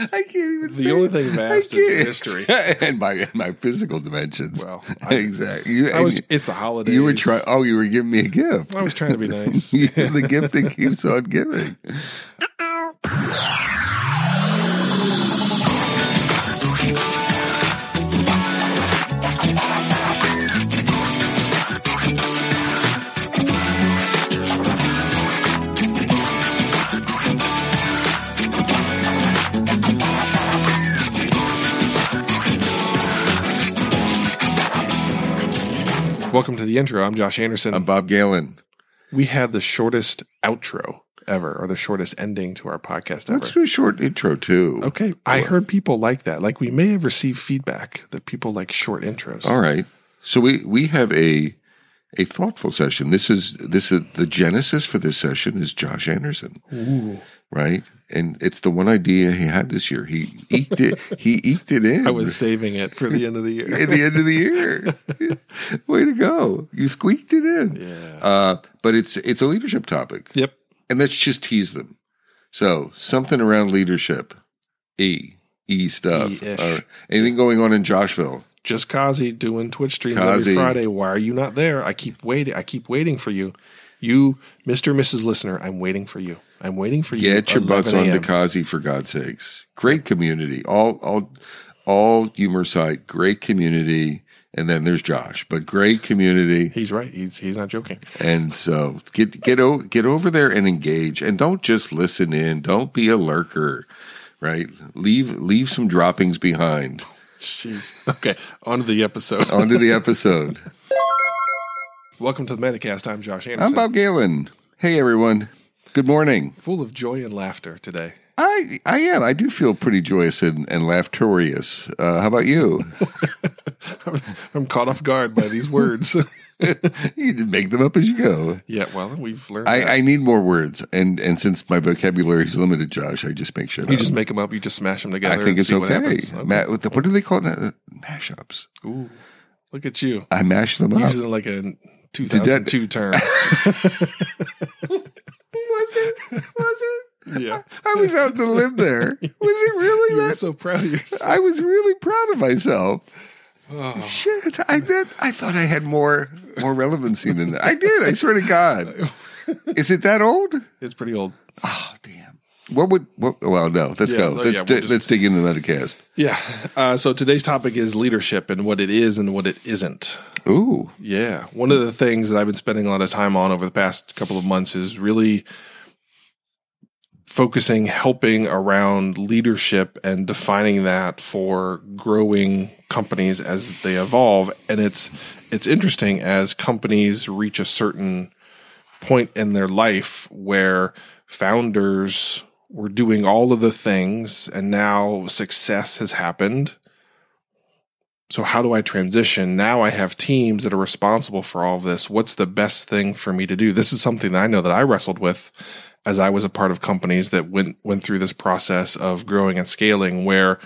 I can't even. The say only it. thing I vast is history. and my and my physical dimensions. Well, I- exactly. You, I was. you- It's a holiday. you were trying. Oh, you were giving me a gift. I was trying to be nice. The gift that keeps on giving. Welcome to the intro. I'm Josh Anderson. I'm Bob Galen. we had the shortest outro ever, or the shortest ending to our podcast ever. Let's do a short intro too. Okay, I heard people like that. Like we may have received feedback that people like short intros. All right. So we we have a a thoughtful session. This is this is the genesis for this session is Josh Anderson, Ooh. right? And it's the one idea he had this year. He eked it. he eked it in. I was saving it for the end of the year. at the end of the year. Way to go! You squeaked it in. yeah. Uh, but it's it's a leadership topic, Yep. and let's just tease them. So something around leadership, E E stuff, or anything going on in Joshville. Just Kazi doing Twitch streams Kazi. every Friday. Why are you not there? I keep waiting. I keep waiting for you. You, Mr. Mrs. Listener, I'm waiting for you. I'm waiting for you. Get your butts on a.m. Kazi for God's sakes. Great community. All all all humor site. Great community. And then there's Josh, but great community. He's right. He's he's not joking. And so get get o- get over there and engage, and don't just listen in. Don't be a lurker, right? Leave leave some droppings behind. Jeez. Okay. On to the episode. On to the episode. Welcome to the Metacast. I'm Josh Anderson. I'm Bob Galen. Hey everyone. Good morning. Full of joy and laughter today. I I am. I do feel pretty joyous and, and laughterious. Uh, how about you? I'm caught off guard by these words. you make them up as you go. yeah. Well, we've learned. I, I need more words, and and since my vocabulary is limited, Josh, I just make sure. you just make them up. You just smash them together. I think it's what okay. happens. Ma- what, the- what do they call it? Uh, mashups. Ooh, look at you I mash them up. using like a 2002 term. Was it? Was it? yeah, I was out to live there. Was it really you were so proud of yourself. I was really proud of myself. Oh, Shit, I did. I thought I had more more relevancy than that. I did. I swear to God. Is it that old? it's pretty old. Oh damn. What would? What, well, no. Let's Yeah, go. Let's yeah, di- just- let's dig into the Metacast. Yeah. Uh, so today's topic is leadership and what it is and what it isn't. Ooh. Yeah. One of the things that I've been spending a lot of time on over the past couple of months is really focusing, helping around leadership and defining that for growing companies as they evolve. And it's, it's interesting as companies reach a certain point in their life where founders were doing all of the things and now success has happened so how do I transition? Now I have teams that are responsible for all of this. What's the best thing for me to do? This is something that I know that I wrestled with as I was a part of companies that went went through this process of growing and scaling where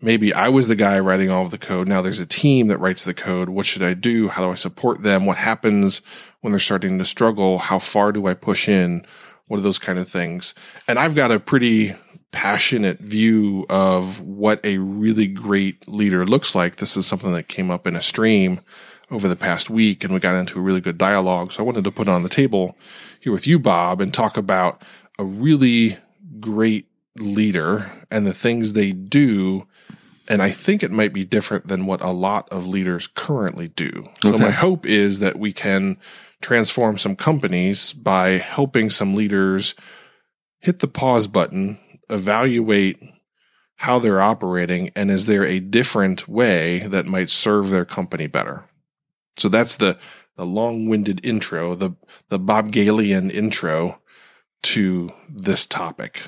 maybe I was the guy writing all of the code. Now there's a team that writes the code. What should I do? How do I support them? What happens when they're starting to struggle? How far do I push in? What are those kind of things? And I've got a pretty passionate view of what a really great leader looks like. This is something that came up in a stream over the past week and we got into a really good dialogue. So I wanted to put it on the table here with you, Bob, and talk about a really great leader and the things they do. And I think it might be different than what a lot of leaders currently do. So Okay. my hope is that we can transform some companies by helping some leaders hit the pause button, evaluate how they're operating, and is there a different way that might serve their company better? So that's the the long-winded intro, the the Bob Galen intro to this topic.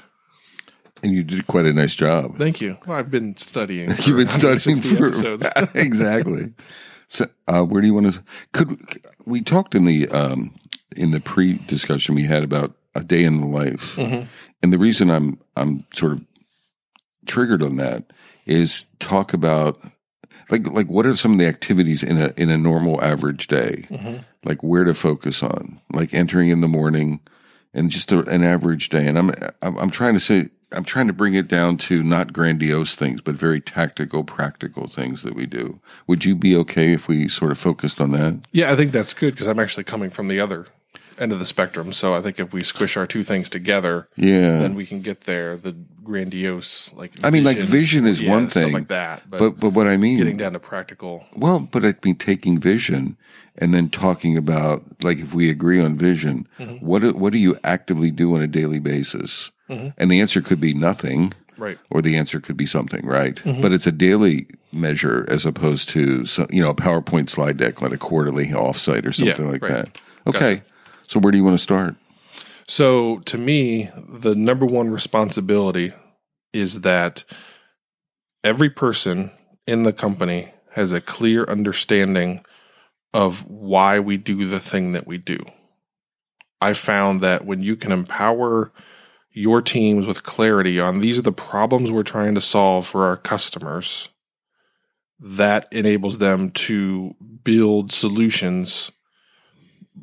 And you did quite a nice job. Thank you. Well, I've been studying. You've been studying 160 for episodes. exactly. So, uh, where do you want to? Could we talked in the um, in the pre discussion we had about a day in the life, Mhm. and the reason I'm I'm sort of triggered on that is talk about like like what are some of the activities in a in a normal average day, Mhm. like where to focus on, like entering in the morning, and just a, an average day. And I'm I'm, I'm trying to say I'm trying to bring it down to not grandiose things, but very tactical, practical things that we do. Would you be okay if we sort of focused on that? Yeah, I think that's good because I'm actually coming from the other end of the spectrum. So I think if we squish our two things together, Yeah. then we can get there. The grandiose, like I mean, like vision is yeah, one thing, like that. But, but but what I mean, getting down to practical, Well, but I mean, taking vision and then talking about like if we agree on vision, Mm-hmm. what do- what do you actively do on a daily basis? And the answer could be nothing, right? or the answer could be something, right? Mm-hmm. But it's a daily measure as opposed to so, you know a PowerPoint slide deck like a quarterly offsite or something Yeah, like right. that. Okay, so where do you want to start? So to me, the number one responsibility is that every person in the company has a clear understanding of why we do the thing that we do. I found that when you can empower your teams with clarity on these are the problems we're trying to solve for our customers, that enables them to build solutions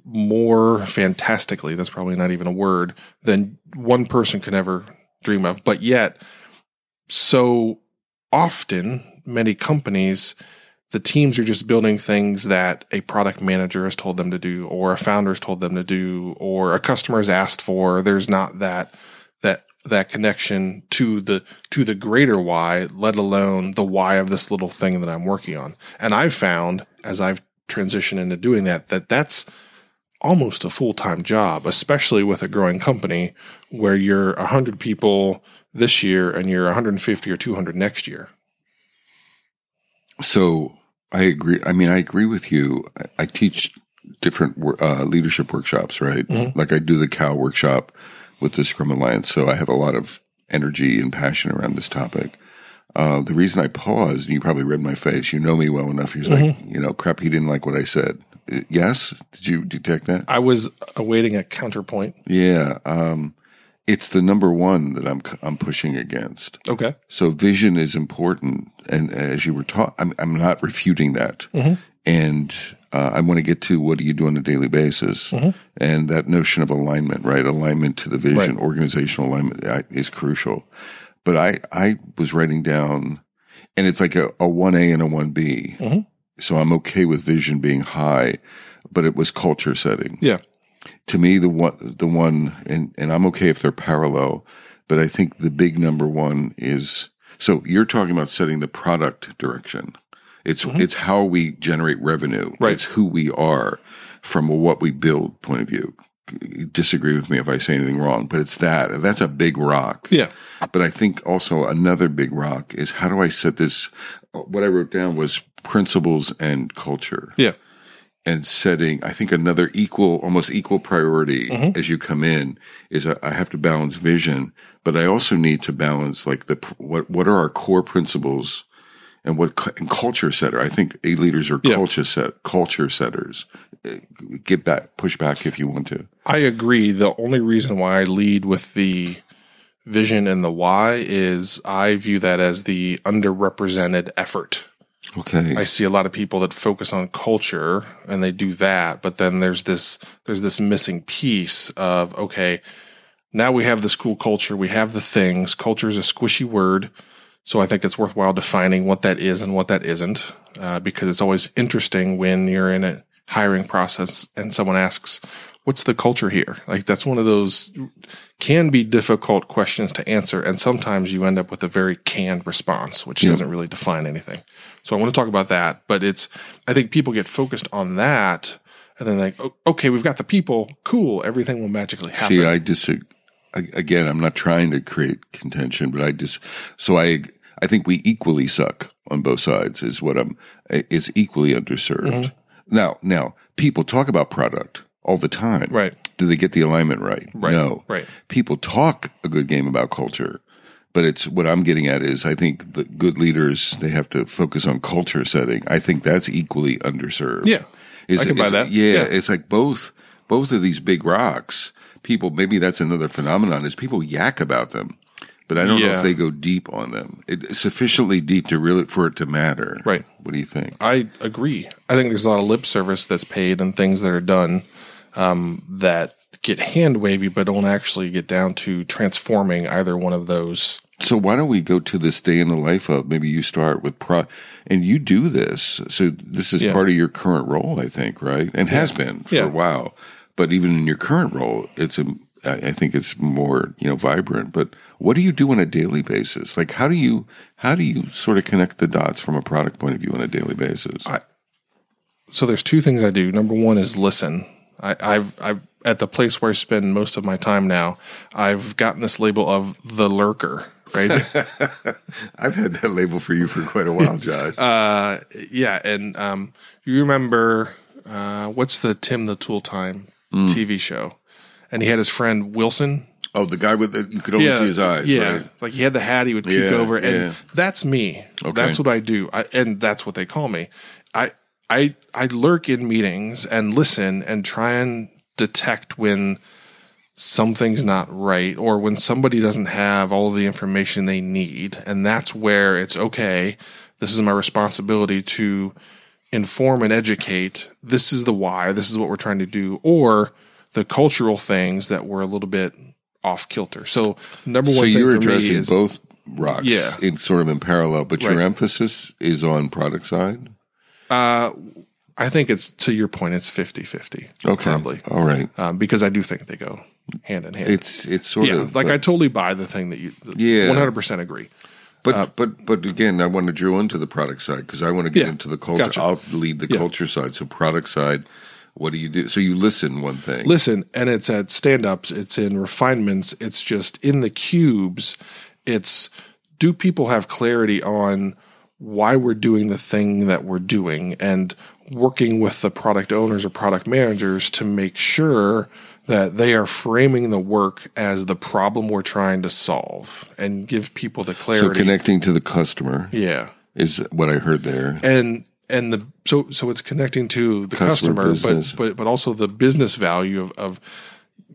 more fantastically. That's probably not even a word than one person could ever dream of. But yet, so often, many companies, the teams are just building things that a product manager has told them to do, or a founder has told them to do, or a customer has asked for. There's not that that connection to the to the greater why, let alone the why of this little thing that I'm working on. And I've found as I've transitioned into doing that that that's almost a full-time job, especially with a growing company where you're 100 people this year and you're 150 or 200 next year. So I agree. I mean, I agree with you. I, I teach different uh, leadership workshops, right? Mhm. Like I do the Cow workshop with the Scrum Alliance, so I have a lot of energy and passion around this topic. Uh, the reason I paused, and you probably read my face, you know me well enough. You're like, you know, crap, he didn't like what I said. Uh, Yes? Did you detect that? I was awaiting a counterpoint. Yeah. Um, it's the number one that I'm, I'm pushing against. Okay. So vision is important, and as you were taught, I'm I'm not refuting that, Mhm. and uh, I want to get to what do you do on a daily basis, Mhm. and that notion of alignment, right? Alignment to the vision, Right. organizational alignment uh, is crucial. But I I was writing down, and it's like a one A and a one B. Mhm. So I'm okay with vision being high, but it was culture setting Yeah. to me the one the one and and I'm okay if they're parallel, but I think the big number one is so you're talking about setting the product direction. It's it's how we generate revenue. Right. It's who we are from a what we build point of view. You Disagree with me if I say anything wrong, but it's that that's a big rock. Yeah. But I think also another big rock is how do I set this? What I wrote down was principles and culture Yeah. and setting i think another equal almost equal priority Mhm. as you come in is I, I have to balance vision but i also need to balance like the what what are our core principles and what and culture setter i think a leaders are Yeah. culture set culture setters Uh, get back push back if you want to I agree. The only reason why I lead with the vision and the why is I view that as the underrepresented effort. okay I see a lot of people that focus on culture and they do that, but then there's this there's this missing piece of okay, now we have this cool culture, we have the things. Culture is a squishy word, so I think it's worthwhile defining what that is and what that isn't, uh, because it's always interesting when you're in a hiring process and someone asks, "What's the culture here?" Like that's one of those can be difficult questions to answer, and sometimes you end up with a very canned response, which Yeah. doesn't really define anything. So I want to talk about that, but it's I think people get focused on that, and then like, okay, we've got the people, cool, everything will magically happen. See, I disagree. Again, I'm not trying to create contention, but I just so I I think we equally suck on both sides. Is what I'm is equally underserved. Mm-hmm. Now, now people talk about product all the time. right, Do they get the alignment right? right, No. right, People talk a good game about culture, but it's what I'm getting at is I think the good leaders they have to focus on culture setting. I think that's equally underserved. yeah, Is, I can buy that. Yeah, Yeah. it's like both both of these big rocks. People, maybe that's another phenomenon is people yak about them, but I don't know if they go deep on them. It, sufficiently deep to really for it to matter. Right. What do you think? I agree. I think there's a lot of lip service that's paid and things that are done um, that get hand wavy, but don't actually get down to transforming either one of those. So why don't we go to this day in the life of maybe you start with pro and you do this. So this is Yeah. part of your current role, I think, right? And has been for Yeah. a while. But even in your current role, it's a I I think it's more, you know, vibrant. But what do you do on a daily basis? Like how do you how do you sort of connect the dots from a product point of view on a daily basis? I- So there's two things I do. Number one is listen. I, I've I've at the place where I spend most of my time now. I've gotten this label of the lurker. Right. I've had that label for you for quite a while, Josh. uh, yeah, and um, you remember uh, what's the Tim the Tool Time TV show? And he had his friend Wilson. oh, the guy with the, you could only see his eyes, yeah. right? Like he had the hat, he would peek Yeah, over, and yeah. that's me. Okay. That's what I do, I, and that's what they call me. I I I lurk in meetings and listen and try and detect when something's not right or when somebody doesn't have all the information they need, and that's where it's okay. This is my responsibility to inform and educate. This is the why. This is what we're trying to do, or the cultural things that were a little bit off kilter. So number one So you're addressing is both rocks Yeah. in sort of in parallel, but your emphasis is on product side. uh, I think it's to your point. It's 50-50 Okay, probably all right. um, because I do think they go hand in hand. It's it's sort yeah, of like but, I totally buy the thing that you. Yeah. one hundred percent agree. but but but again, I want to drill into the product side because I want to get Yeah, into the culture. gotcha. I'll lead the Yeah. culture side. So product side, what do you do? So you listen one thing. Listen, and it's at stand ups, it's in refinements, it's just in the cubes. It's do people have clarity on why we're doing the thing that we're doing and working with the product owners or product managers to make sure that they are framing the work as the problem we're trying to solve and give people the clarity. so connecting to the customer yeah. is what I heard there. and and the so so it's connecting to the Customer customer, but but but also the business value of of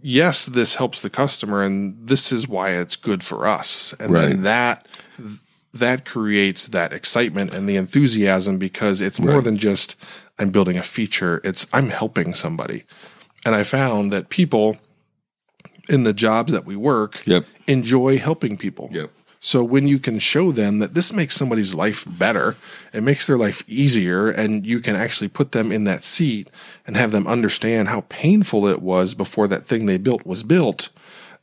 yes this helps the customer and this is why it's good for us and Right. then that that creates that excitement and the enthusiasm because it's more Right. than just I'm building a feature it's I'm helping somebody and I found that people in the jobs that we work Yep. enjoy helping people Yep. So when you can show them that this makes somebody's life better, it makes their life easier, and you can actually put them in that seat and have them understand how painful it was before that thing they built was built,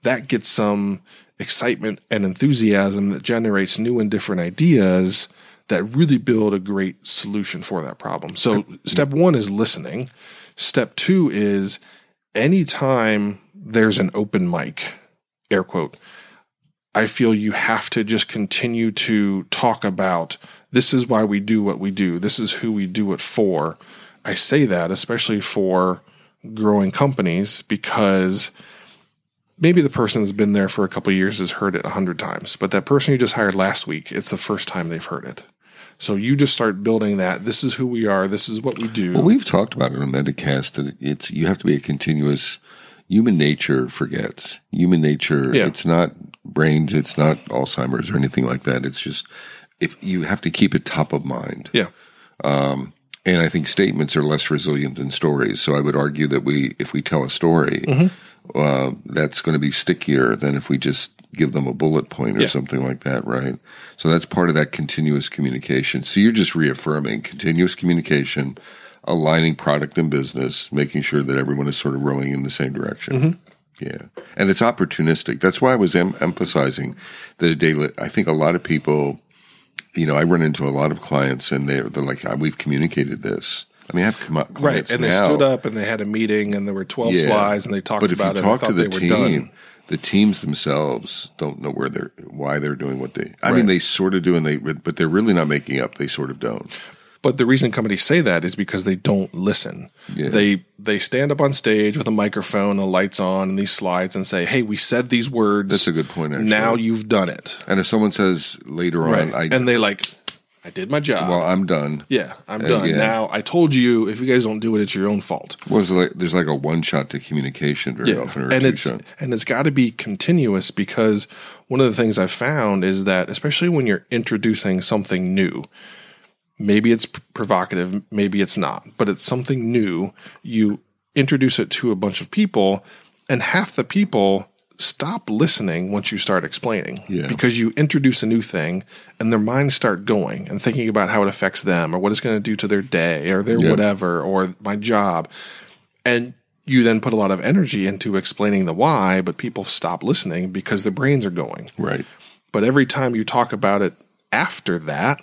that gets some excitement and enthusiasm that generates new and different ideas that really build a great solution for that problem. So step one is listening. Step two is anytime there's an open mic, air quote, I feel you have to just continue to talk about this is why we do what we do. This is who we do it for. I say that especially for growing companies because maybe the person that's been there for a couple years has heard it a hundred times, but that person you just hired last week, it's the first time they've heard it. So you just start building that. This is who we are. This is what we do. Well, we've talked about it on Metacast that it's you have to be a continuous. Human nature forgets. Human nature. Yeah. It's not brains. It's not Alzheimer's or anything like that. It's just if you have to keep it top of mind. yeah. And I think statements are less resilient than stories. So I would argue that we, if we tell a story, Mm-hmm. uh, that's going to be stickier than if we just give them a bullet point or Yeah. something like that, right? So that's part of that continuous communication. So you're just reaffirming continuous communication, aligning product and business, making sure that everyone is sort of rowing in the same direction. Mm-hmm. Yeah. And it's opportunistic. That's why I was em- emphasizing that a daily, I think a lot of people, you know, I run into a lot of clients and they're, they're like, "Ah, we've communicated this. I mean, I have come Right. clients And they stood up and they had a meeting and there were 12 Yeah. slides and they talked but if about you it. talk to thought the they were team, done. the teams themselves don't know where they're, why they're doing what they, I Right. mean, they sort of do and they, but they're really not making up. They sort of don't. But the reason companies say that is because they don't listen. Yeah. They they stand up on stage with a microphone, the lights on, and these slides, and say, "Hey, we said these words. That's a good point, actually. Now you've done it, And if someone says later right?" on, I, and they like, "I did my job. well, I'm done. yeah, I'm Uh, done. yeah. Now I told you. If you guys don't do it, it's your own fault." Was like, there's like a one shot to communication very often or and it's shot. and it's got to be continuous because one of the things I've found is that especially when you're introducing something new, maybe it's provocative, maybe it's not, but it's something new. You introduce it to a bunch of people, And half the people stop listening once you start explaining Yeah. because you introduce a new thing and their minds start going and thinking about how it affects them or what it's going to do to their day or their Yeah. whatever or my job. And you then put a lot of energy into explaining the why, but people stop listening because their brains are going. Right. But every time you talk about it after that,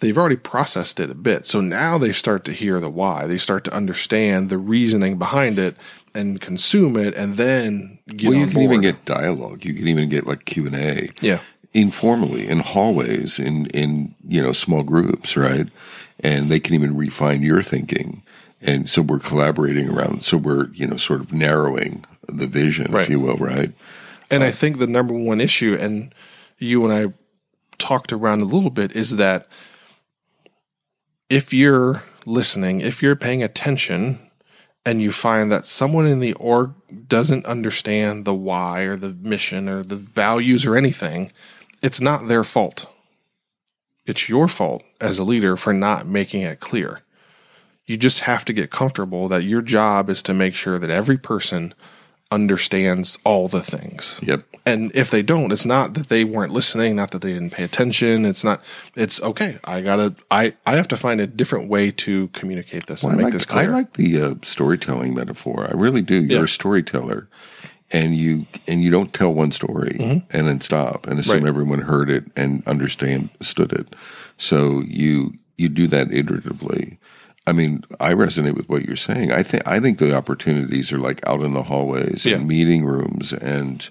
they've already processed it a bit. So now they start to hear the why. They start to understand the reasoning behind it and consume it and then get well, you can even get dialogue. You can even get like Q and A. Yeah. informally in hallways in in you know small groups right and they can even refine your thinking and so we're collaborating around so we're you know sort of narrowing the vision Right. if you will right And I uh, think the number one issue, and you and I talked around a little bit, is that if you're listening, if you're paying attention, and you find that someone in the org doesn't understand the why or the mission or the values or anything, it's not their fault. It's your fault as a leader for not making it clear. You just have to get comfortable that your job is to make sure that every person understands all the things. yep And if they don't, it's not that they weren't listening, not that they didn't pay attention. It's not. It's okay. I gotta. I I have to find a different way to communicate this and I make like, this I like the uh, storytelling metaphor. I really do. You're Yeah. a storyteller, and you and you don't tell one story and then stop and assume Mm-hmm. Right. everyone heard it and understand stood it. So you you do that iteratively. I mean, I resonate with what you're saying. I think I think the opportunities are like out in the hallways Yeah. and meeting rooms and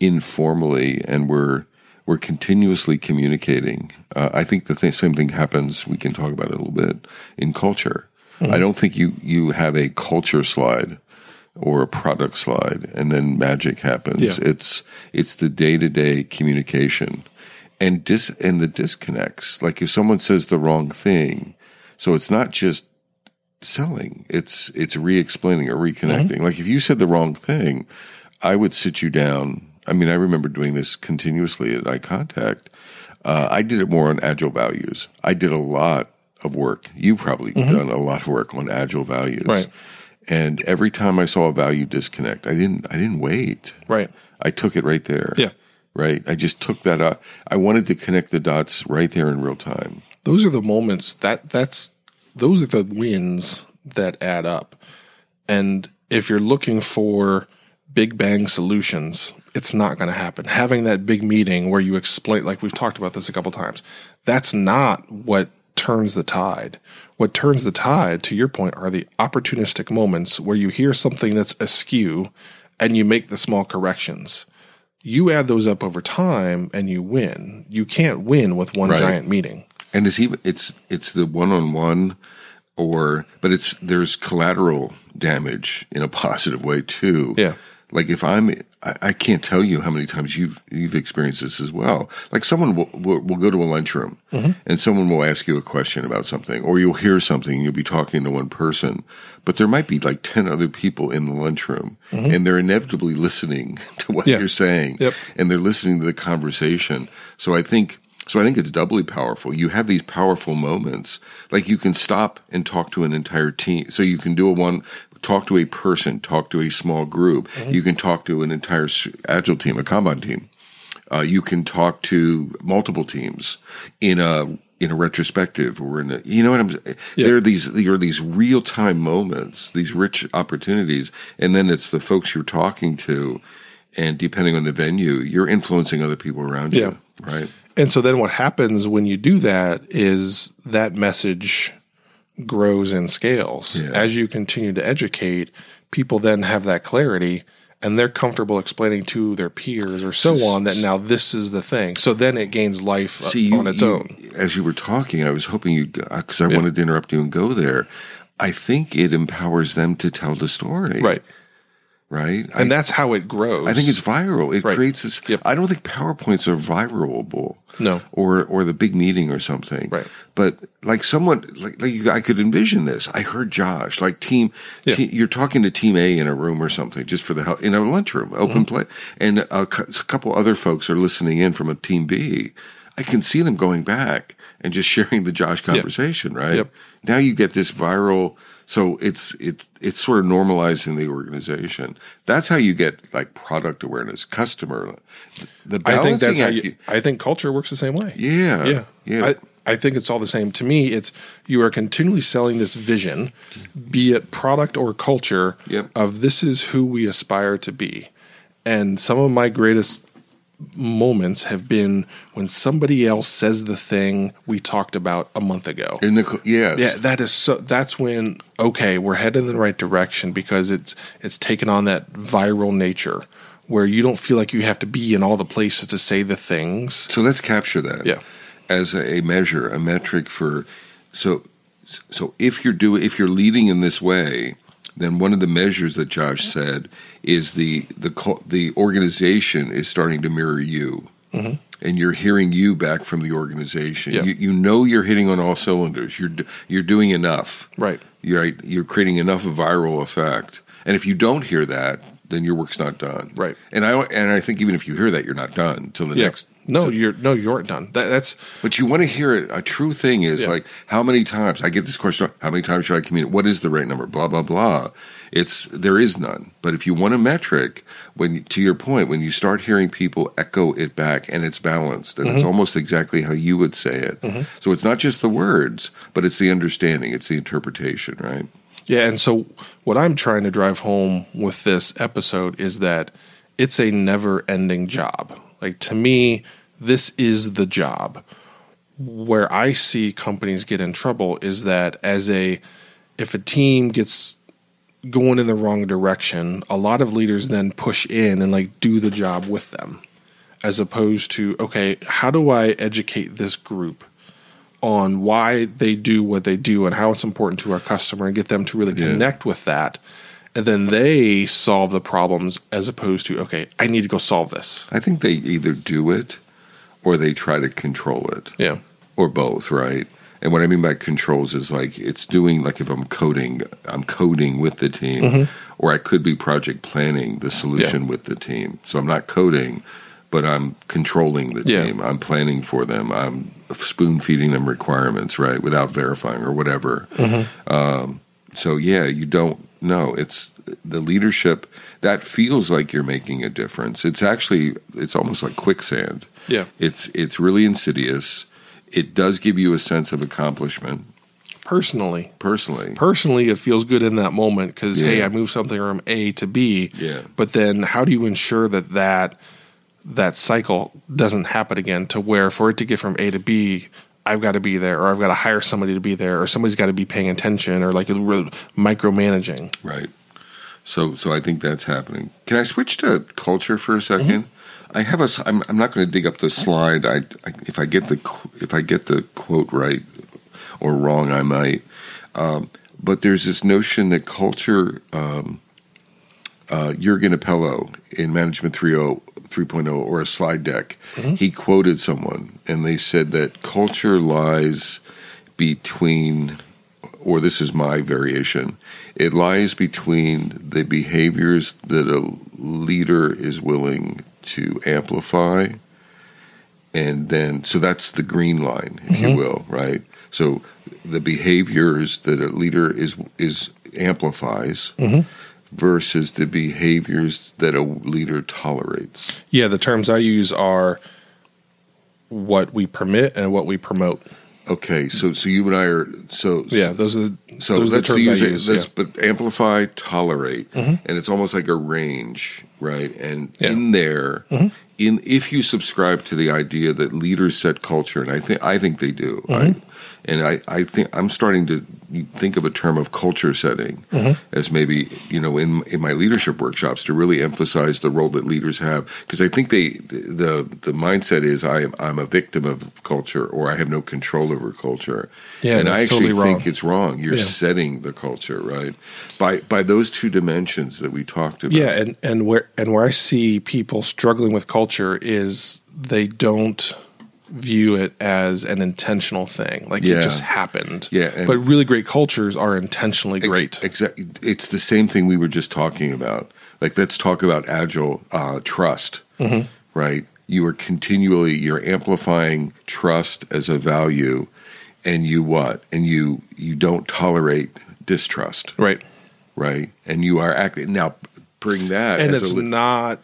informally, and we're we're continuously communicating. Uh, I think the th- same thing happens. We can talk about it a little bit in culture. I don't think you you have a culture slide or a product slide and then magic happens. Yeah. It's it's the day to day communication and dis and the disconnects. Like if someone says the wrong thing, so it's not just selling. It's it's re-explaining or reconnecting. Like if you said the wrong thing, I would sit you down. I mean, I remember doing this continuously at iContact. Uh, I did it more on agile values. I did a lot of work. You probably done a lot of work on agile values. Right. And every time I saw a value disconnect, I didn't I didn't wait. right. I took it right there. Yeah. Right. I just took that up. I wanted to connect the dots right there in real time. Those are the moments that that's those are the wins that add up. And if you're looking for big bang solutions, it's not going to happen. Having that big meeting where you explain, like we've talked about this a couple times, that's not what turns the tide. What turns the tide, to your point, are the opportunistic moments where you hear something that's askew and you make the small corrections. You add those up over time and you win. You can't win with one Right. giant meeting. And it's even it's it's the one on one or but it's there's collateral damage in a positive way too. Yeah. Like if I'm I, I can't tell you how many times you've you've experienced this as well. Like someone will will, will go to a lunchroom mm-hmm. and someone will ask you a question about something or you'll hear something and you'll be talking to one person, but there might be like 10 other people in the lunchroom mm-hmm. and they're inevitably listening to what Yeah. you're saying Yep. and they're listening to the conversation. So I think so I think it's doubly powerful. You have these powerful moments. Like you can stop and talk to an entire team. So you can do a one talk to a person, talk to a small group. You can talk to an entire agile team, a Kanban team. Uh, you can talk to multiple teams in a in a retrospective or in a you know what I'm saying. There are these there are these real time moments, these rich opportunities, and then it's the folks you're talking to, and depending on the venue, you're influencing other people around Yeah. you, right? And so then what happens when you do that is that message grows and scales. Yeah. As you continue to educate, people then have that clarity and they're comfortable explaining to their peers or so on that now this is the thing. So then it gains life See, you, on its you- own. As you were talking, I was hoping you'd because I wanted to interrupt you and go there. I think it empowers them to tell the story, Right. Right. And that's how it grows. I think it's viral. It Right. creates this. Yep. I don't think PowerPoints are viralable. No. Or or the big meeting or something. Right. But like someone like, like I could envision this. I heard Josh like team. Yeah. you're talking to team A in a room or something just for the hell in a lunchroom, open Mm-hmm. play, and a, a couple other folks are listening in from a team B. I can see them going back and just sharing the Josh conversation, right? Yep. Now you get this viral. So it's it's it's sort of normalizing the organization. That's how you get like product awareness, customer. The I think that's how you, I think culture works the same way. yeah, yeah, yeah. I, I think it's all the same. To me, it's you are continually selling this vision, be it product or culture, Yep. of this is who we aspire to be. And some of my greatest moments have been when somebody else says the thing we talked about a month ago. In the yes, Yeah, that is so. That's when okay, we're headed in the right direction because it's it's taken on that viral nature where you don't feel like you have to be in all the places to say the things. So let's capture that. Yeah. As a measure, a metric for so so if you're doing if you're leading in this way, then one of the measures that Josh said is the the the organization is starting to mirror you. Mm-hmm. And you're hearing you back from the organization. Yeah. You, you know you're hitting on all cylinders. You're you're doing enough. Right. You're right. You're creating enough viral effect. And if you don't hear that, then your work's not done. Right. And I and I think even if you hear that, you're not done until the Yeah. next No, you're no, you aren't done. That, that's but you want to hear it. A true thing is Yeah. like, how many times I get this question? How many times should I communicate? What is the right number? Blah blah blah. It's there is none. But if you want a metric, when to your point, when you start hearing people echo it back and it's balanced and it's Mm-hmm. almost exactly how you would say it. So it's not just the words, but it's the understanding. It's the interpretation, right? Yeah, and so what I'm trying to drive home with this episode is that it's a never-ending job. Like to me, this is the job. Where I see companies get in trouble is that as a if a team gets going in the wrong direction, a lot of leaders then push in and like do the job with them as opposed to okay, how do I educate this group on why they do what they do and how it's important to our customer and get them to really Yeah. connect with that. And then they solve the problems as opposed to, okay, I need to go solve this. I think they either do it or they try to control it. Yeah. or both, right? And what I mean by controls is like it's doing like if I'm coding, I'm coding with the team, or I could be project planning the solution with the team. So I'm not coding, but I'm controlling the Yeah. team. I'm planning for them. I'm spoon feeding them requirements, right, without verifying or whatever. Um, so yeah, you don't know. It's the leadership that feels like you're making a difference. It's actually it's almost like quicksand. Yeah. It's it's really insidious. It does give you a sense of accomplishment Personally, personally. personally, it feels good in that moment because, hey, I moved something from A to B. Yeah. But then how do you ensure that that, that cycle doesn't happen again to where for it to get from A to B, I've got to be there or I've got to hire somebody to be there or somebody's got to be paying attention or like really micromanaging. Right. So so I think that's happening. Can I switch to culture for a 2nd Mm-hmm. I have a. I'm, I'm not going to dig up the slide. I, I if I get the if I get the quote right or wrong, I might. Um, but there's this notion that culture. Um, uh, Jurgen Appelo in Management oh, 3.0, 3.0 or a slide deck, mm-hmm. he quoted someone, and they said that culture lies between or this is my variation, it lies between the behaviors that a leader is willing to amplify and then so that's the green line if you mm-hmm. will right? So the behaviors that a leader is is amplifies mm-hmm. Versus the behaviors that a leader tolerates Yeah, the terms I use are what we permit and what we promote. okay so so you and i are so Yeah, those are the, So those are the terms use I use. Yeah. Mm-hmm. but amplify, tolerate, and it's almost like a range, right? And Yeah. Mm-hmm. in there, in if you subscribe to the idea that leaders set culture, and I think I think they do, Mm-hmm. I, and I, I think I'm starting to think of a term of culture setting Mm-hmm. as maybe you know in in my leadership workshops to really emphasize the role that leaders have because I think they the the mindset is I am I'm a victim of culture or I have no control over culture. Yeah, and I actually totally think it's wrong. You're Yeah. setting the culture, right? By by those two dimensions that we talked about. Yeah, and and where and where I see people struggling with culture is they don't view it as an intentional thing, like Yeah. it just happened. Yeah, but really great cultures are intentionally great. Exactly. It's the same thing we were just talking about. Like, let's talk about agile uh, trust, Mm-hmm. right? you are continually you're amplifying trust as a value and you what and you you don't tolerate distrust Right. right and you are acting now bring that And as it's a, not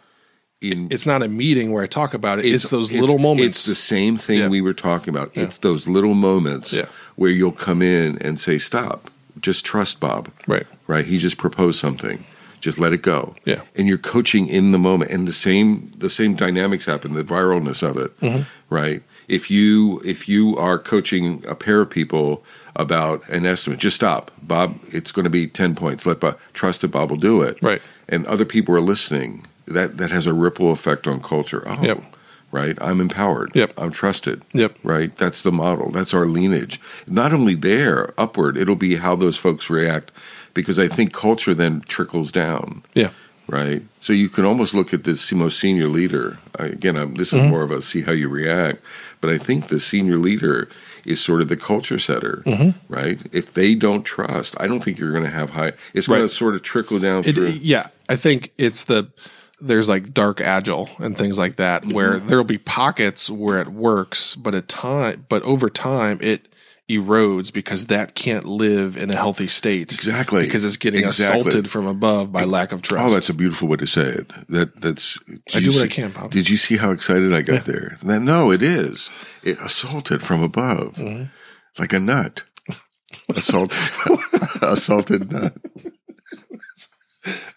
in it's not a meeting where I talk about it. It's, those little moments. it's the same thing Yeah. we were talking about it's those little moments Yeah. where you'll come in and say stop just trust bob right. right? He just proposed something. Just let it go. Yeah. And you're coaching in the moment, and the same the same dynamics happen. The viralness of it, Mm-hmm. right? If you if you are coaching a pair of people about an estimate, just stop, Bob. It's going to be ten points. Let Bob trust that Bob will do it. Right. And other people are listening. That that has a ripple effect on culture. Oh, Yep. right. I'm empowered. Yep. I'm trusted. Yep. Right. That's the model. That's our lineage. Not only there, upward, it'll be how those folks react because I think culture then trickles down. Yeah. Right. So you can almost look at this most senior leader. I- Again, I'm, this is Mm-hmm. more of a see how you react, but I think the senior leader is sort of the culture setter, Mm-hmm. right? If they don't trust, I don't think you're going to have high. It's going to sort of trickle down It, through. yeah, I think it's the there's like dark agile and things like that where Mm-hmm. there'll be pockets where it works, but at time, but over time it erodes because that can't live in a healthy state. Exactly. because it's getting Exactly. assaulted from above by lack of trust. Oh, that's a beautiful way to say it. That that's. I do what I can, Bob. Did you see how excited I got there? Then, no, it is. It assaulted from above, Mm-hmm. like a nut. Assaulted, assaulted nut.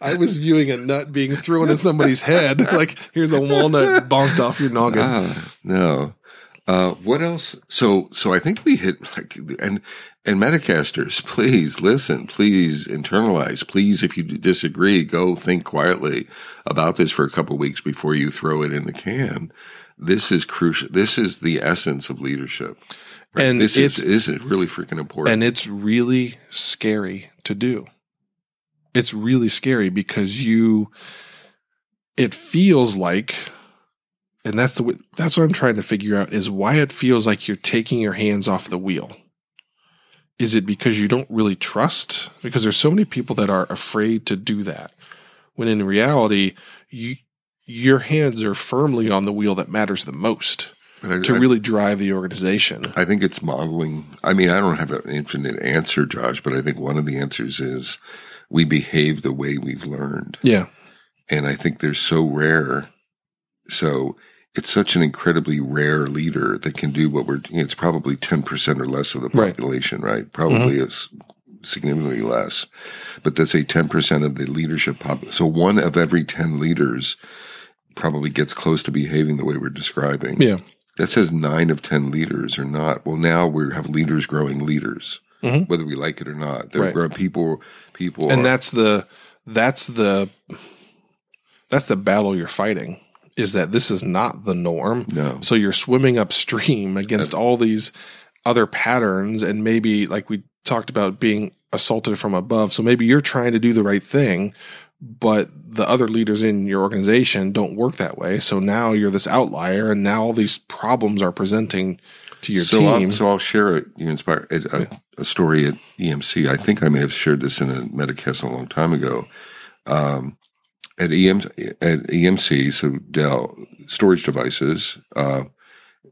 I was viewing a nut being thrown at somebody's head. Like here's a walnut bonked off your noggin. Ah, no. Uh, what else? So, so I think we hit like and and Metacasters, please listen, please internalize, please. If you disagree, go think quietly about this for a couple weeks before you throw it in the can. This is crucial. This is the essence of leadership. Right? And this is is really freaking important. and it's really scary to do. It's really scary because you it feels like and that's the way, that's what I'm trying to figure out is why it feels like you're taking your hands off the wheel. Is it because you don't really trust? Because there's so many people that are afraid to do that. When in reality, you your hands are firmly on the wheel that matters the most I- to I- really drive the organization. I think it's modeling. I mean, I don't have an infinite answer, Josh, but I think one of the answers is we behave the way we've learned. Yeah. And I think they're so rare. So it's such an incredibly rare leader that can do what we're, it's probably 10% or less of the population, right? Probably mm-hmm. is significantly less. But that's a 10% of the leadership pop. So one of every 10 leaders probably gets close to behaving the way we're describing. Yeah. That says nine of 10 leaders are not. Well, now we have leaders growing leaders, Mhm. whether we like it or not. They're Right. growing people, people. and are- that's the that's the that's the battle you're fighting is that this is not the norm No. so you're swimming upstream against all these other patterns and maybe like we talked about being assaulted from above so maybe you're trying to do the right thing but the other leaders in your organization don't work that way so now you're this outlier and now all these problems are presenting to your so team I'll, so I'll share it. You inspire a, a, a story at EMC. I think I may have shared this in a Metacast a long time ago. Um, at EM at EMC, so Dell storage devices. Uh,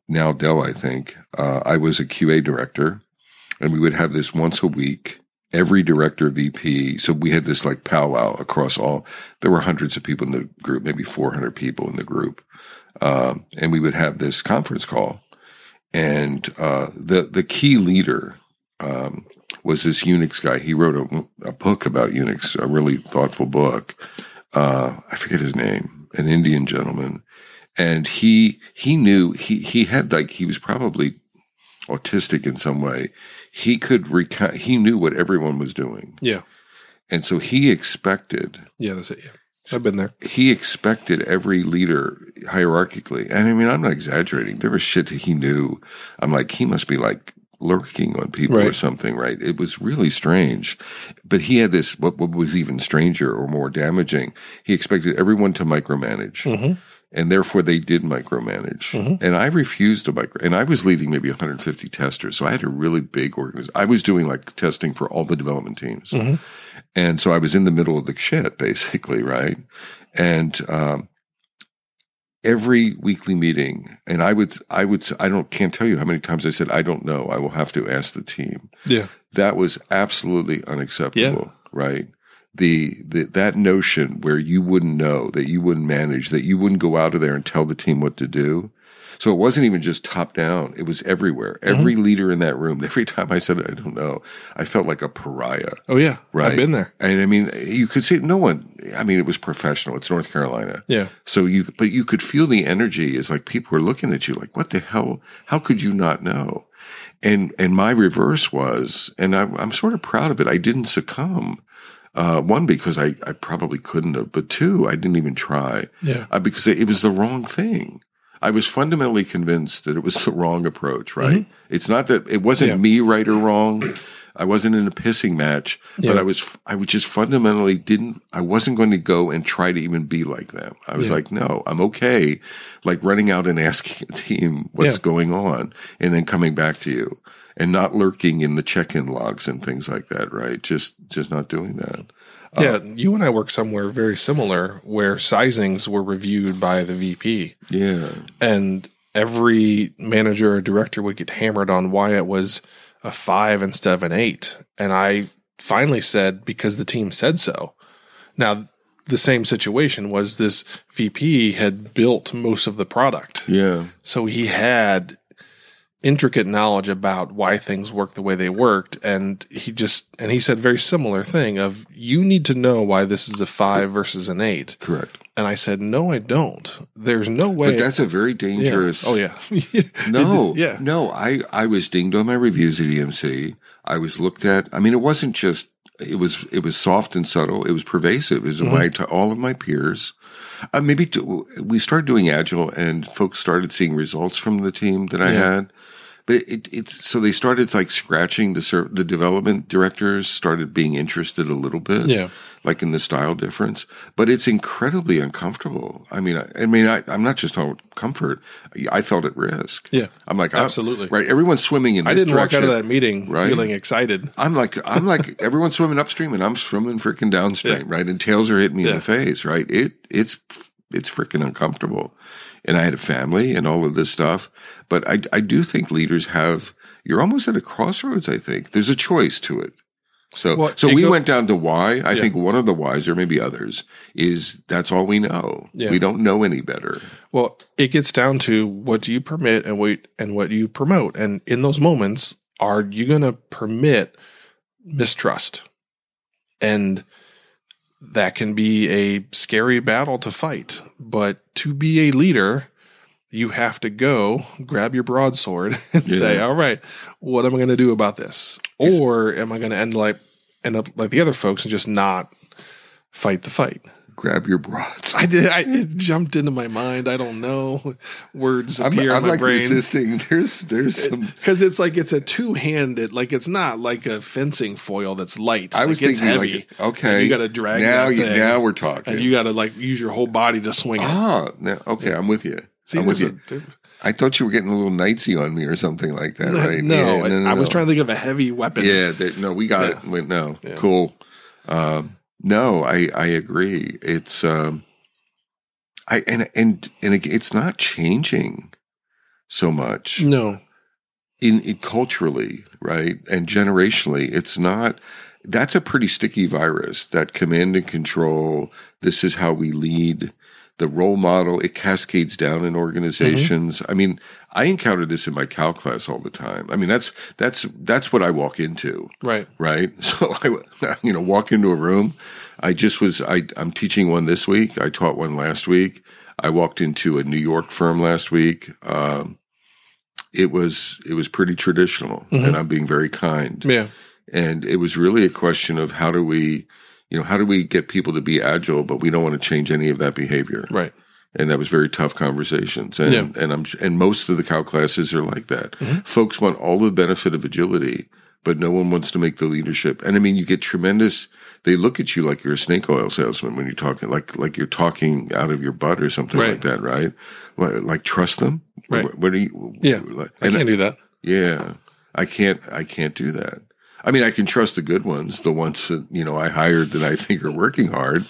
now Dell, I think. Uh, I was a QA director, and we would have this once a week. Every director, VP. So we had this like powwow across all. There were hundreds of people in the group, maybe 400 people in the group, um, and we would have this conference call and uh, the the key leader um, was this Unix guy. He wrote a, a book about Unix, a really thoughtful book. Uh, I forget his name, an Indian gentleman, and he he knew he he had like he was probably autistic in some way. He could recount. He knew what everyone was doing, yeah and so he expected yeah that's it yeah i've been there he expected every leader hierarchically. And I mean, I'm not exaggerating. There was shit he knew. I'm like, he must be like lurking on people or something, right? It was really strange. But he had this, what, what was even stranger or more damaging, he expected everyone to micromanage. Mhm. And therefore they did micromanage. Mhm. And I refused to micro, and I was leading maybe 150 testers. So I had a really big organization. I was doing like testing for all the development teams. Mhm. And so I was in the middle of the shit, basically, right? And um, every weekly meeting, and I would, I would, I don't, can't tell you how many times I said, I don't know. I will have to ask the team. Yeah. That was absolutely unacceptable, Yeah. right? The, the that notion where you wouldn't know, that you wouldn't manage, that you wouldn't go out of there and tell the team what to do. So it wasn't even just top down; it was everywhere. Mm-hmm. Every leader in that room. Every time I said, "I don't know," I felt like a pariah. Oh yeah. Right. I've been there. And I mean, you could see no one. I mean, it was professional. It's North Carolina. Yeah. So you, but you could feel the energy. Is like people were looking at you, like, "What the hell? How could you not know?" And and my reverse was, and I'm, I'm sort of proud of it. I didn't succumb. Uh, one because I, I probably couldn't have, but two, I didn't even try Yeah. uh, because it, it was the wrong thing. I was fundamentally convinced that it was the wrong approach. Right? It's not that it wasn't Mm-hmm. Yeah. me right or wrong. I wasn't in a pissing match, but I was I was just fundamentally didn't I wasn't going to go and try to even be like them. I was Yeah. like, no, I'm okay, like running out and asking a team what's Yeah. going on, and then coming back to you, and not lurking in the check-in logs and things like that. Right? Just just not doing that. Uh, yeah. You and I work somewhere very similar where sizings were reviewed by the VP. Yeah, and every manager or director would get hammered on why it was a five instead of an eight. And I finally said, because the team said so. Now, the same situation was this VP had built most of the product. yeah, So he had intricate knowledge about why things work the way they worked. And he just, and he said very similar thing of you need to know why this is a five versus an eight. correct. And I said, no, I don't. There's no way. But that's a very Yeah. dangerous. Oh yeah. No, yeah. no. I I was dinged on my reviews at EMC. I was looked at. I mean, it wasn't just. It was it was soft and subtle. It was pervasive. It was Mm-hmm. to all of my peers. Uh, maybe to, we started doing agile, and folks started seeing results from the team that I Yeah. had. But it, it's so they started like scratching the ser- the development directors started being interested a little bit, Yeah. like in the style difference. But it's incredibly uncomfortable. I mean, I, I mean, I, I'm not just talking comfort. I felt at risk. Yeah. I'm like, Absolutely. right. Everyone's swimming in. This I didn't walk direction. out of that meeting Right. feeling excited. I'm like, I'm like, everyone's swimming upstream, and I'm swimming freaking downstream, right? And tails are hitting me in the face, right? It, it's, it's freaking uncomfortable. And I had a family and all of this stuff, but I, I do think leaders have. You're almost at a crossroads. I think there's a choice to it. So, Well, so we go- went down to why. I Yeah. think one of the whys, or maybe others, is that's all we know. Yeah. We don't know any better. Well, it gets down to what do you permit and what and what you promote. And in those moments, are you going to permit mistrust? And that can be a scary battle to fight. But to be a leader, you have to go grab your broadsword and say, "All right, what am I going to do about this?" Or am I going to end like end up like the other folks and just not fight the fight? Grab your broads. I did. I it jumped into my mind. I don't know. Words I'm, appear I'm in my like brain resisting. There's, there's some. because it's like it's a two handed. Like it's not like a fencing foil that's light. I was like, it's thinking, heavy. like, okay, you got to drag now. that You, thing, now we're talking. and you got to like use your whole body to swing it. ah, now, okay, I'm with you. See, I'm with you. a- I thought you were getting a little knightsy on me or something like that, right? no, Yeah, I, I was trying to think of a heavy weapon. Yeah, that, no, we got Yeah. it. No, Yeah. cool. Um, no, I I agree. It's um, I and and and it's not changing so much No. in, in culturally, right, and generationally. It's not. That's a pretty sticky virus. That command and control. This is how we lead. The role model. It cascades down in organizations. I mean, I encounter this in my CAL class all the time. I mean, that's that's that's what I walk into Right. right? So I, you know, walk into a room. I just was. I, I'm teaching one this week. I taught one last week. I walked into a New York firm last week. Um, it was it was pretty traditional, and I'm being very kind. Yeah. And it was really a question of how do we, you know, how do we get people to be agile, but we don't want to change any of that behavior Right. and that was very tough conversations. And Yeah. and I'm and most of the CAL classes are like that. Mm-hmm. Folks want all the benefit of agility, but no one wants to make the leadership. And I mean, you get tremendous. They look at you like you're a snake oil salesman when you're talking, like like you're talking out of your butt or something Right. like that, right? Like, like trust them. Right. What, what are you? Yeah. like- I can't do that. yeah, I can't. I can't do that. I mean, I can trust the good ones, the ones that you know I hired that I think are working hard.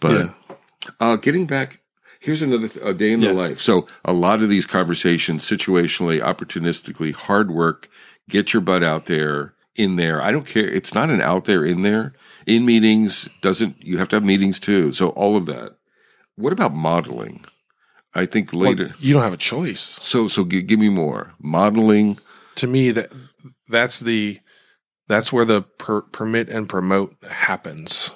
But Yeah. uh, getting back, Here's another th- a day in the life. So a lot of these conversations, situationally, opportunistically, hard work, get your butt out there, in there. I don't care. It's not an out there, in there. In meetings doesn't. You have to have meetings too. So all of that. What about modeling? I think Well, later. you don't have a choice. so so gi- give me more modeling. To me, that that's the that's where the per, permit and promote happens.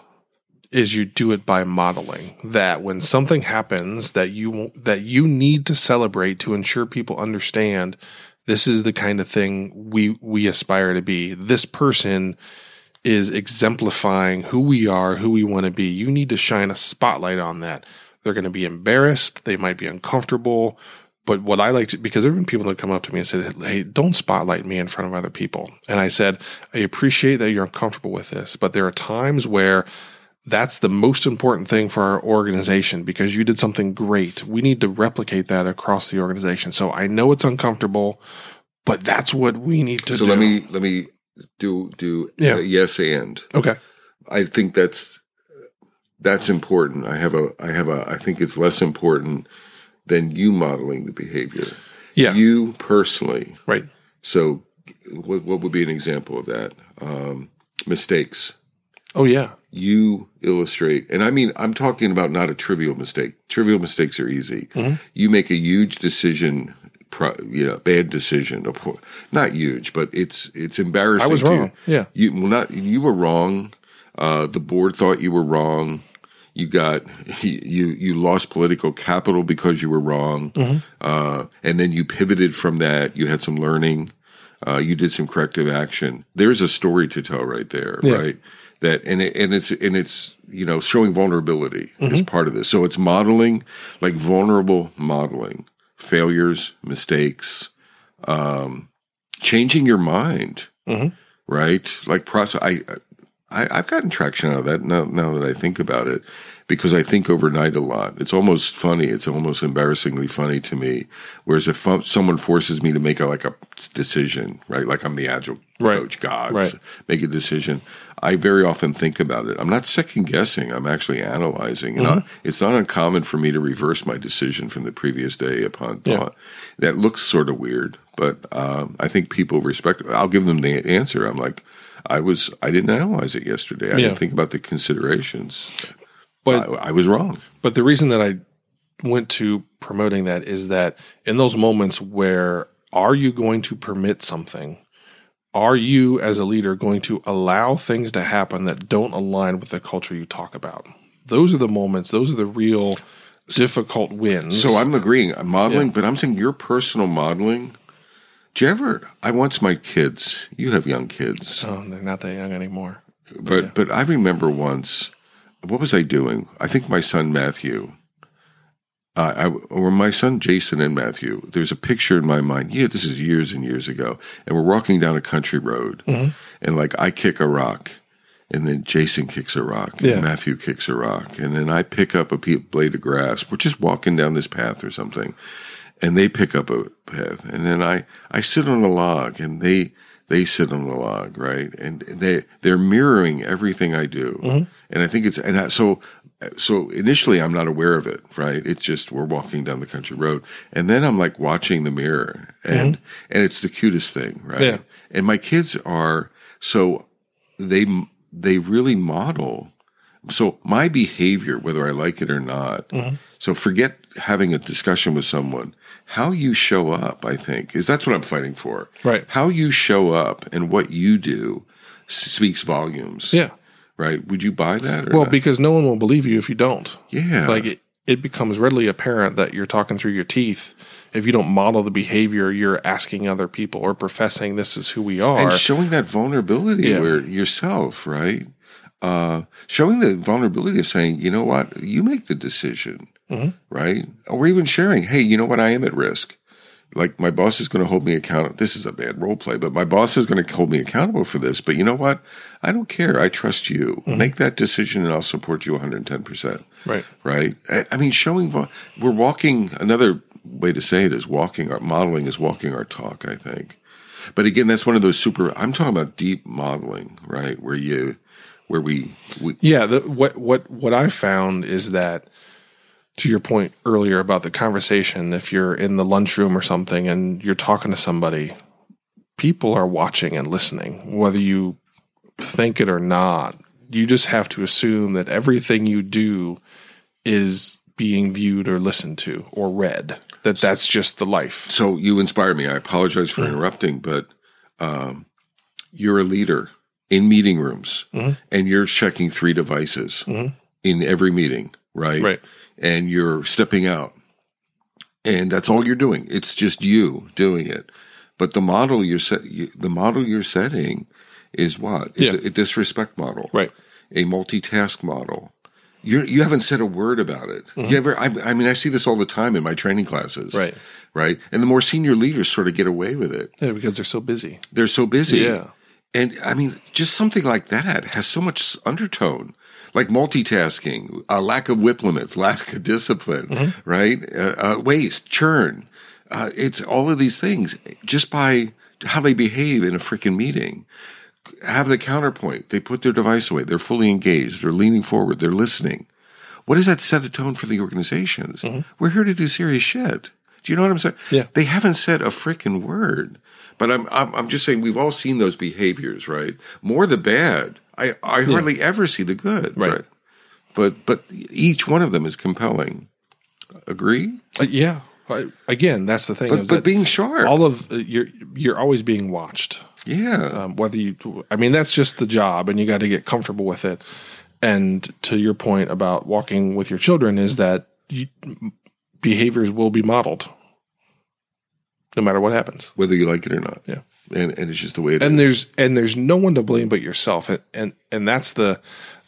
Is you do it by modeling that when something happens that you that you need to celebrate to ensure people understand this is the kind of thing we we aspire to be. This person is exemplifying who we are, who we want to be. You need to shine a spotlight on that. They're going to be embarrassed. They might be uncomfortable. But what I like to, because there have been people that come up to me and said, Hey, don't spotlight me in front of other people. And I said, I appreciate that you're uncomfortable with this, but there are times where that's the most important thing for our organization because you did something great. We need to replicate that across the organization. So I know it's uncomfortable, but that's what we need to do. So do. let me let me do do Yeah. yes and. okay. I think that's that's important. I have a I have a I think it's less important than you modeling the behavior. Yeah. You personally. right. So what what would be an example of that? Um, mistakes. Oh, yeah. You illustrate, and I mean, I'm talking about not a trivial mistake. Trivial mistakes are easy. You make a huge decision, pro, you know, bad decision. Not huge, but it's it's embarrassing. I was to you. wrong. Yeah. You well, not you were wrong. Uh, the board thought you were wrong. You got you you lost political capital because you were wrong, Mm-hmm. uh, and then you pivoted from that. You had some learning. Uh, you did some corrective action. There's a story to tell right there, Yeah. right? That and it, and it's and it's you know showing vulnerability Mm-hmm. is part of this. So it's modeling like vulnerable modeling, failures, mistakes, um, changing your mind Mhm. right? Like process. I, I I've gotten traction out of that now. Now that I think about it, because I think overnight a lot. It's almost funny. It's almost embarrassingly funny to me. Whereas if someone forces me to make a, like a decision, right? Like I'm the agile Right. coach, God, Right. make a decision. I very often think about it. I'm not second guessing. I'm actually analyzing. And I, it's not uncommon for me to reverse my decision from the previous day upon Yeah. thought. That looks sort of weird, but um, I think people respect. I'll give them the answer. I'm like, I was, I didn't analyze it yesterday. I Yeah. didn't think about the considerations. But I, I was wrong. But the reason that I went to promoting that is that in those moments where are you going to permit something? Are you as a leader going to allow things to happen that don't align with the culture you talk about? Those are the moments, those are the real difficult wins. So I'm agreeing. I'm modeling, but I'm saying your personal modeling. Do you ever? I once my kids. You have young kids, oh, they're not that young anymore. but but I remember once. What was I doing? I think my son Matthew. Uh, I, or my son Jason and Matthew. There's a picture in my mind. Yeah, this is years and years ago, and we're walking down a country road, and like I kick a rock, and then Jason kicks a rock, and Matthew kicks a rock, and then I pick up a blade of grass. We're just walking down this path or something, and they pick up a path, and then I I sit on a log, and they they sit on the log, right, and they they're mirroring everything I do, mm-hmm. and I think it's and I, so. So initially, I'm not aware of it, right? It's just we're walking down the country road, and then I'm like watching the mirror, and mm-hmm. and it's the cutest thing, right? Yeah. And my kids are so they they really model so my behavior whether i like it or not mm-hmm. so forget having a discussion with someone how you show up i think is that's what i'm fighting for Right. how you show up and what you do speaks volumes Yeah. right would you buy that or Well, not? because no one will believe you if you don't. yeah Like it, it becomes readily apparent that you're talking through your teeth if you don't model the behavior you're asking other people or professing this is who we are. and showing that vulnerability Yeah. where yourself right uh, showing the vulnerability of saying you know what you make the decision Mm-hmm. right or even sharing hey you know what i am at risk like my boss is going to hold me accountable this is a bad role play but my boss is going to hold me accountable for this but you know what i don't care i trust you Mm-hmm. make that decision and i'll support you 110% right. right? I, I mean, showing vo- we're walking. Another way to say it is walking. Our modeling is walking our talk. I think, but again, that's one of those super. I'm talking about deep modeling, right? Where you, where we, we Yeah, the, what what what I found is that to your point earlier about the conversation, if you're in the lunchroom or something and you're talking to somebody, people are watching and listening, whether you think it or not. You just have to assume that everything you do is being viewed or listened to or read. That that's just the life. So you inspire me. I apologize for interrupting, but um, you're a leader in meeting rooms, mm-hmm. and you're checking three devices mm-hmm. in every meeting, right? Right. And you're stepping out, and that's all you're doing. It's just you doing it. But the model you're set, you, the model you're setting is what? Is Yeah. a disrespect model, Right. a multitask model. You're, you haven't said a word about it. Mm-hmm. You ever? I, I mean, I see this all the time in my training classes, Right. Right, and the more senior leaders sort of get away with it. Yeah, because they're so busy. They're so busy. Yeah. And I mean, just something like that has so much undertone, like multitasking, a lack of WIP limits, lack of discipline, right? Uh, uh, waste, churn. Uh, it's all of these things just by how they behave in a freaking meeting. Have the counterpoint. They put their device away. They're fully engaged. They're leaning forward. They're listening. What does that set a tone for the organizations? We're here to do serious shit. Do you know what I'm saying? Yeah. They haven't said a freaking word. But I'm, I'm I'm just saying we've all seen those behaviors, right? More the bad. I I hardly ever see the good, Right. But but each one of them is compelling. Agree? Uh, yeah. I, again, that's the thing. But but being sharp. all of uh, you're you're always being watched. yeah. Um, whether you, I mean, that's just the job, and you got to get comfortable with it. And to your point about walking with your children, is that you, behaviors will be modeled, no matter what happens. whether you like it or not. Yeah. And and it's just the way it is. and there's and there's no one to blame but yourself and, and and that's the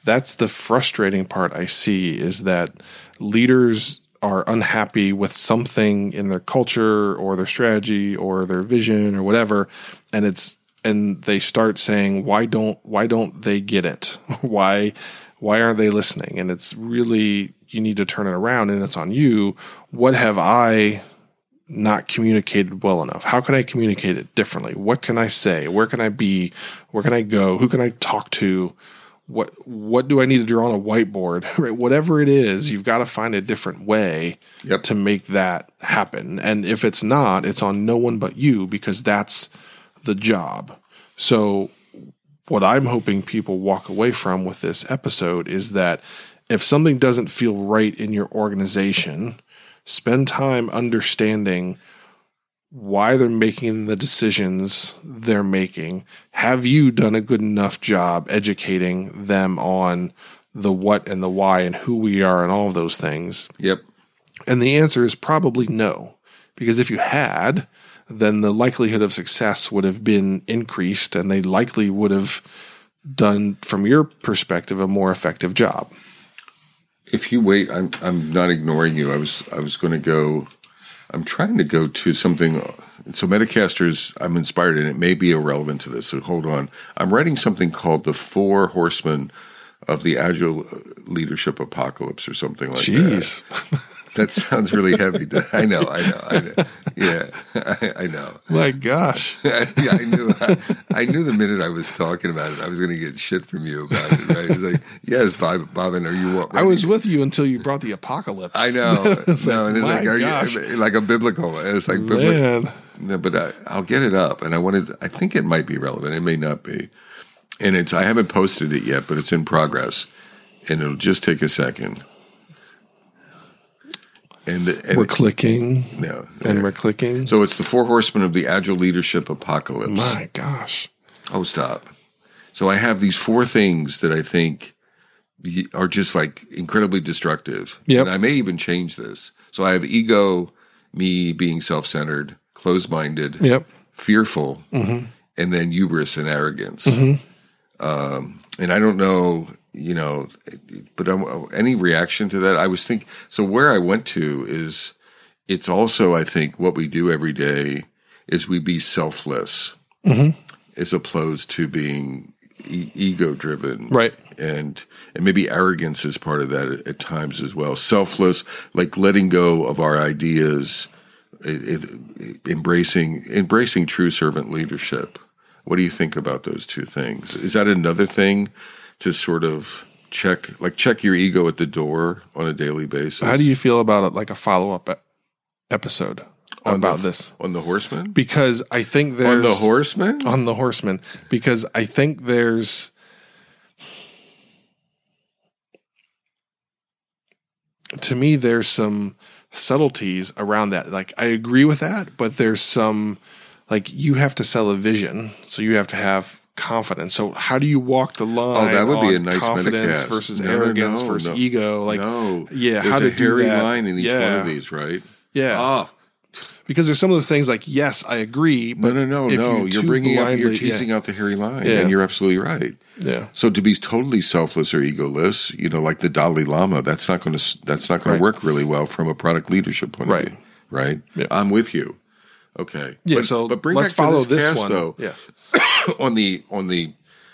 that's the frustrating part i see is that leaders are unhappy with something in their culture or their strategy or their vision or whatever and it's and they start saying why don't why don't they get it why why aren't they listening and it's really you need to turn it around and it's on you what have i not communicated well enough? How can I communicate it differently? What can I say? Where can I be? Where can I go? Who can I talk to? What what do I need to draw on a whiteboard? Right? Whatever it is, you've got to find a different way Yep. to make that happen. And if it's not, it's on no one but you because that's the job. So what I'm hoping people walk away from with this episode is that if something doesn't feel right in your organization, spend time understanding why they're making the decisions they're making. Have you done a good enough job educating them on the what and the why and who we are and all of those things? yep. And the answer is probably no. Because if you had, then the likelihood of success would have been increased and they likely would have done, from your perspective, a more effective job. If you wait, I'm I'm not ignoring you. I was I was going to go. I'm trying to go to something. So Metacasters, I'm inspired, and it may be irrelevant to this. So hold on. I'm writing something called the Four Horsemen of the Agile Leadership Apocalypse, or something like that. Jeez. That sounds really heavy. I know. I know. I know. Yeah, I, I know. My gosh. yeah, I knew. I, I knew the minute I was talking about it, I was going to get shit from you about it. Right? It's like, yes, Bob, Bobbin, are you? I was with you until you brought the apocalypse. I know. No, like, and it's my like, are gosh. you like a biblical? It's like biblical. Man. No, but I, I'll get it up, and I wanted. I think it might be relevant. It may not be, and it's. I haven't posted it yet, but it's in progress, and it'll just take a second. And, the, and We're clicking no, and we're clicking. so it's the four horsemen of the agile leadership apocalypse. my gosh. Oh, stop. So I have these four things that I think are just like incredibly destructive. Yep. And I may even change this. So I have ego, me being self centered, closed minded, Yep. fearful, Mm-hmm. and then hubris and arrogance. Um, and I don't know, you know, but um, any reaction to that? I was thinking. so. Where I went to is it's also, I think, what we do every day is we be selfless Mm-hmm. as opposed to being e- ego driven. Right. And, and maybe arrogance is part of that at, at times as well. Selfless, like letting go of our ideas, it, it, embracing, embracing true servant leadership. What do you think about those two things? Is that another thing to sort of check like check your ego at the door on a daily basis. How do you feel about it, like a follow up episode On about the- this? on the horseman? Because I think there's On the horseman? on the horseman because I think there's to me there's some subtleties around that. Like I agree with that, but there's some like you have to sell a vision, so you have to have confidence. So how do you walk the line? Oh, that would be a nice confidence versus No, no, arrogance no, versus no. ego. Like no. yeah, There's how to do that. line in each yeah. one of these, right? Yeah, Ah, because there's some of those things like yes, I agree, no, but no, no, no. you You're too bringing up, you're blindly- teasing out the hairy line, Yeah. and you're absolutely right. Yeah, So to be totally selfless or egoless, you know, like the Dalai Lama, that's not going to that's not going Right. to work really well from a product leadership point Right. of view, right? Yeah. I'm with you. Okay. yeah. But- so but bring let's follow this, this, cast, one. though. Yeah, on the on the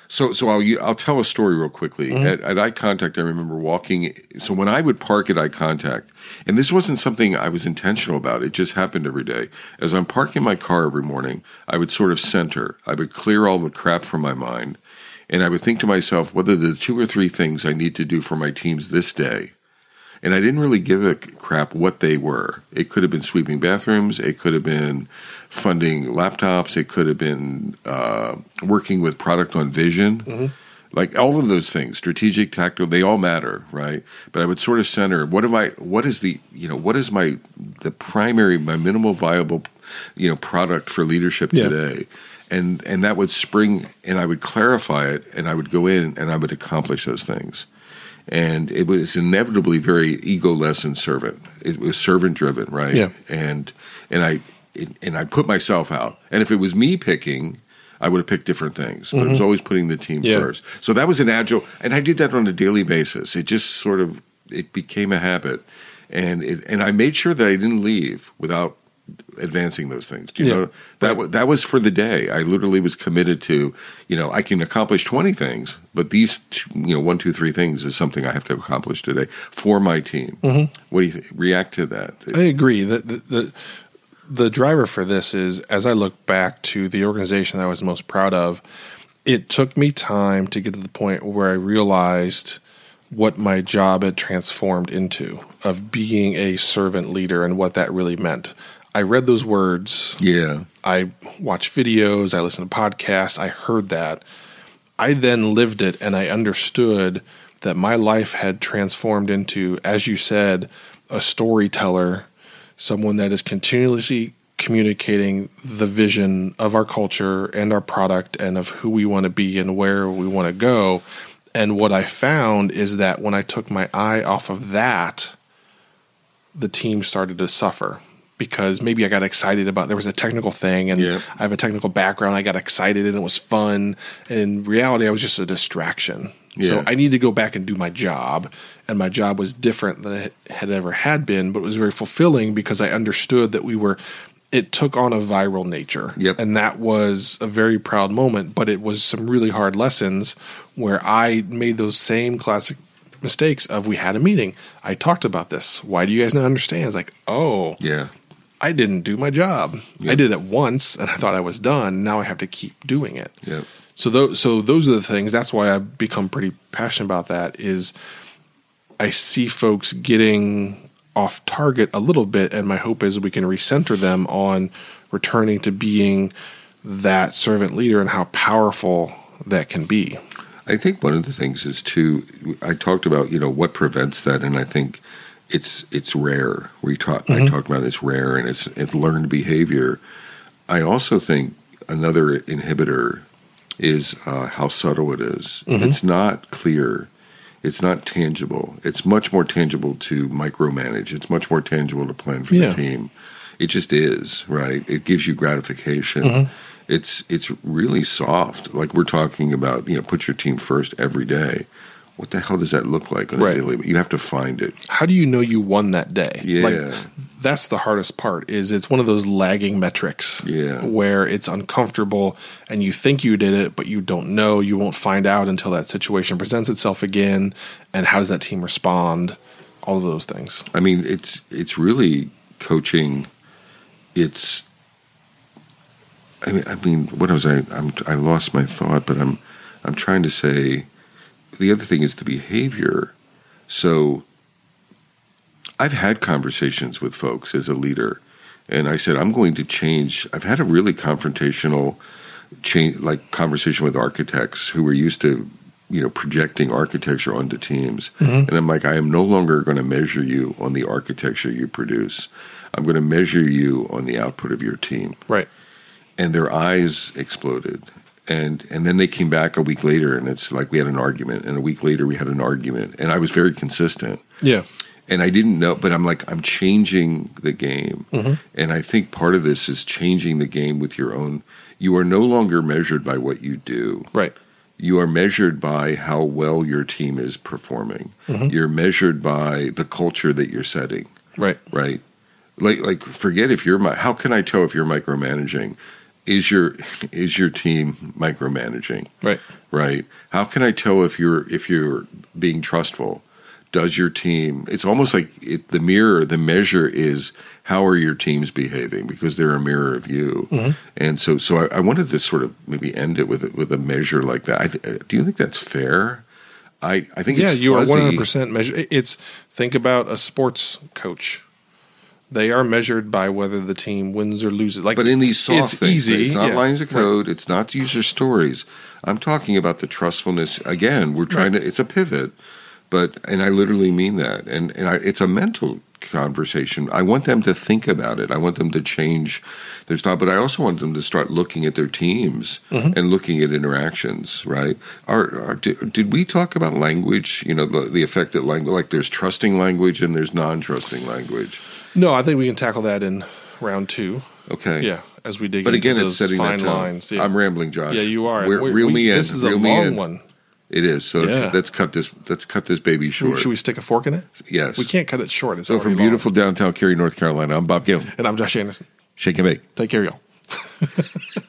so so I'll I'll tell a story real quickly. Mm-hmm. At, at iContact, I remember walking. So when I would park at iContact, and this wasn't something I was intentional about. It just happened every day. As I'm parking my car every morning, I would sort of center. I would clear all the crap from my mind, and I would think to myself, what are the two or three things I need to do for my teams this day? And I didn't really give a crap what they were. It could have been sweeping bathrooms. It could have been funding laptops. It could have been uh, working with product on vision. Like all of those things, strategic, tactical, they all matter, right? But I would sort of center what have I, what is the, you know, what is my, the primary, my minimal viable, you know, product for leadership Yeah. today? And, and that would spring, and I would clarify it, and I would go in and I would accomplish those things and it was inevitably very egoless and servant. It was servant driven, right? Yeah. And and I and I put myself out. And if it was me picking, I would have picked different things. But it was always putting the team Mm-hmm. Yeah. first. So that was an agile, and I did that on a daily basis. It just sort of it became a habit, and it, and I made sure that I didn't leave without advancing those things. Do you Yeah. know that wa- that was for the day. I literally was committed to, you know, I can accomplish twenty things, but these, two, you know, one, two, three things is something I have to accomplish today for my team. Mm-hmm. What do you think? react to that? I agree. The, the the the driver for this is as I look back to the organization that I was most proud of, it took me time to get to the point where I realized what my job had transformed into of being a servant leader and what that really meant. I read those words. Yeah, I watched videos, I listened to podcasts, I heard that. I then lived it and I understood that my life had transformed into, as you said, a storyteller, someone that is continuously communicating the vision of our culture and our product and of who we want to be and where we want to go. And what I found is that when I took my eye off of that, the team started to suffer because maybe I got excited about there was a technical thing and Yeah. I have a technical background. I got excited and it was fun. And in reality, I was just a distraction. So I need to go back and do my job. And my job was different than it had ever had been, but it was very fulfilling because I understood that we were, it took on a viral nature. Yep. And that was a very proud moment, but it was some really hard lessons where I made those same classic mistakes of we had a meeting. I talked about this. Why do you guys not understand? It's like, oh, yeah, I didn't do my job. Yeah. I did it once and I thought I was done. Now I have to keep doing it. yeah. So those so those are the things. That's why I've become pretty passionate about that. Is I see folks getting off target a little bit, and my hope is we can recenter them on returning to being that servant leader and how powerful that can be. I think one of the things is too. I talked about you know what prevents that, and I think it's it's rare. We talked. I mm-hmm. talked about it's rare and it's it's learned behavior. I also think another inhibitor is uh, how subtle it is. Mm-hmm. It's not clear. It's not tangible. It's much more tangible to micromanage. It's much more tangible to plan for Yeah. the team. It just is right. It gives you gratification. Mm-hmm. It's it's really soft. Like we're talking about, you know, put your team first every day. What the hell does that look like on Right. a daily? You have to find it. How do you know you won that day? Yeah. Like that's the hardest part is it's one of those lagging metrics Yeah. where it's uncomfortable and you think you did it but you don't know you won't find out until that situation presents itself again and how does that team respond all of those things I mean, it's it's really coaching. It's. I mean, I mean, what was I? I'm, I lost my thought, but I'm, I'm trying to say, the other thing is the behavior. So I've had conversations with folks as a leader, and I said I'm going to change. I've had a really confrontational change, like conversation with architects who were used to, you know, projecting architecture onto teams, mm-hmm. and I'm like, I am no longer going to measure you on the architecture you produce. I'm going to measure you on the output of your team Right. and their eyes exploded and and then they came back a week later and it's like we had an argument and a week later we had an argument and i was very consistent Yeah. and i didn't know but i'm like i'm changing the game Mm-hmm. and i think part of this is changing the game with your own you are no longer measured by what you do Right. you are measured by how well your team is performing Mm-hmm. you're measured by the culture that you're setting Right. right? Like like forget if you're mi- how can I tell if you're micromanaging? Is your is your team micromanaging? Right. Right? How can I tell if you're if you're being trustful? Does your team? It's almost like it, the mirror. The measure is how are your teams behaving because they're a mirror of you. Mm-hmm. And so so I, I wanted to sort of maybe end it with a- with a measure like that. I th- do you think that's fair? I I think Yeah, you are one hundred percent measure. It's think about a sports coach. They are measured by whether the team wins or loses. Like, But in these soft it's things, easy. it's not yeah. lines of code. It's not user stories. I'm talking about the trustfulness. Again, we're trying to. It's a pivot, but and I literally mean that. And and I, it's a mental conversation. I want them to think about it. I want them to change their style, but I also want them to start looking at their teams mm-hmm. and looking at interactions. Right? Are, are did, did we talk about language? You know, the, the effect that language, like there's trusting language and there's non-trusting language. No, I think we can tackle that in round two. Okay. Yeah, as we dig. But into again, those it's setting fine that tone. lines. Yeah. I'm rambling, Josh. yeah, you are. We're, We- reel we- me in. This is a reel me long in. one. It is. So let's, let's cut this. Let's cut this baby short. Should we stick a fork in it? yes. We can't cut it short. It's So from already long. beautiful downtown Cary, North Carolina, I'm Bob Galen, And I'm Josh Anderson. Shake and bake. Take care, y'all.